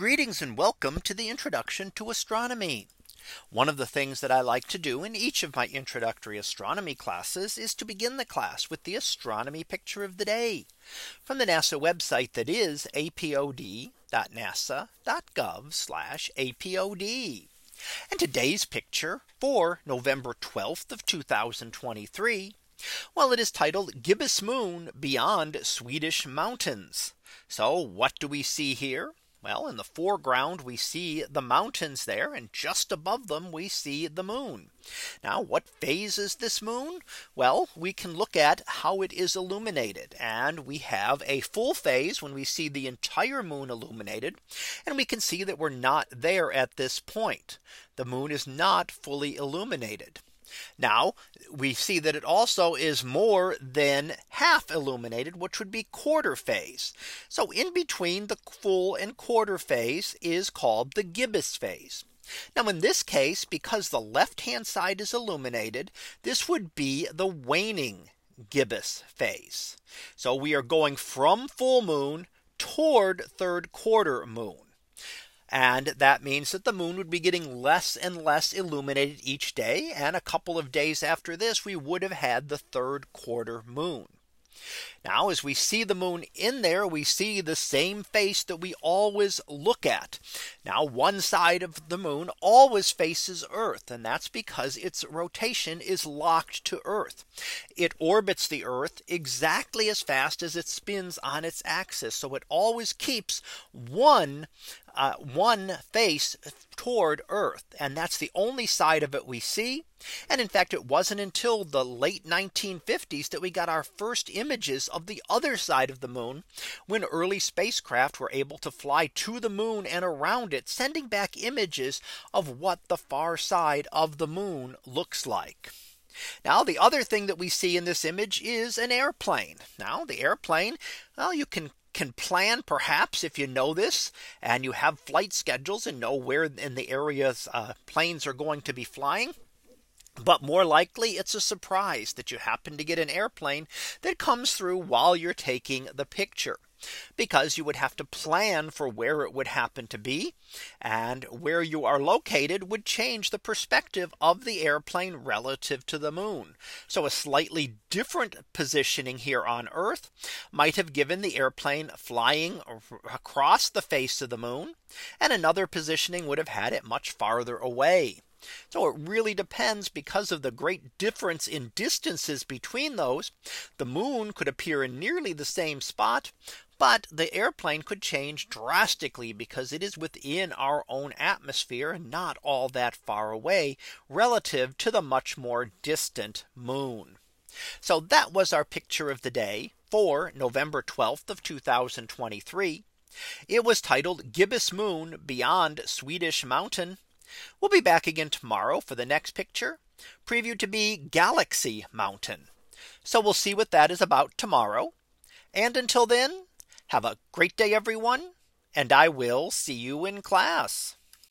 Greetings and welcome to the introduction to astronomy. One of the things that I like to do in each of my introductory astronomy classes is to begin the class with the astronomy picture of the day from the NASA website that is apod.nasa.gov apod. And today's picture for November 12th of 2023. Well, it is titled Gibbous Moon beyond Swedish mountains. So what do we see here? Well, in the foreground, we see the mountains there and just above them we see the moon. Now what phase is this moon? Well, we can look at how it is illuminated and we have a full phase when we see the entire moon illuminated. And we can see that we're not there at this point. The moon is not fully illuminated. Now we see that it also is more than half illuminated, which would be quarter phase. So in between the full and quarter phase is called the gibbous phase. Now in this case, because the left hand side is illuminated, this would be the waning gibbous phase. So we are going from full moon toward third quarter moon. And that means that the moon would be getting less and less illuminated each day. And a couple of days after this, we would have had the third quarter moon. Now as we see the moon in there, we see the same face that we always look at. Now one side of the moon always faces Earth. And that's because its rotation is locked to Earth. It orbits the Earth exactly as fast as it spins on its axis. So it always keeps one uh, one face toward Earth. And that's the only side of it we see. And in fact, it wasn't until the late 1950s that we got our first images of the other side of the moon when early spacecraft were able to fly to the moon and around it, sending back images of what the far side of the moon looks like. Now the other thing that we see in this image is an airplane. Now the airplane, well, you can can plan perhaps if you know this and you have flight schedules and know where in the areas uh, planes are going to be flying. But more likely it's a surprise that you happen to get an airplane that comes through while you're taking the picture because you would have to plan for where it would happen to be. And where you are located would change the perspective of the airplane relative to the moon. So a slightly different positioning here on Earth might have given the airplane flying across the face of the moon. And another positioning would have had it much farther away. So it really depends because of the great difference in distances between those. The moon could appear in nearly the same spot, but the airplane could change drastically because it is within our own atmosphere and not all that far away relative to the much more distant moon. So that was our picture of the day for November 12th of 2023. It was titled Gibbous Moon Beyond Swedish Mountain. We'll be back again tomorrow for the next picture previewed to be Galaxy Mountain. So we'll see what that is about tomorrow. And until then, have a great day, everyone, and I will see you in class.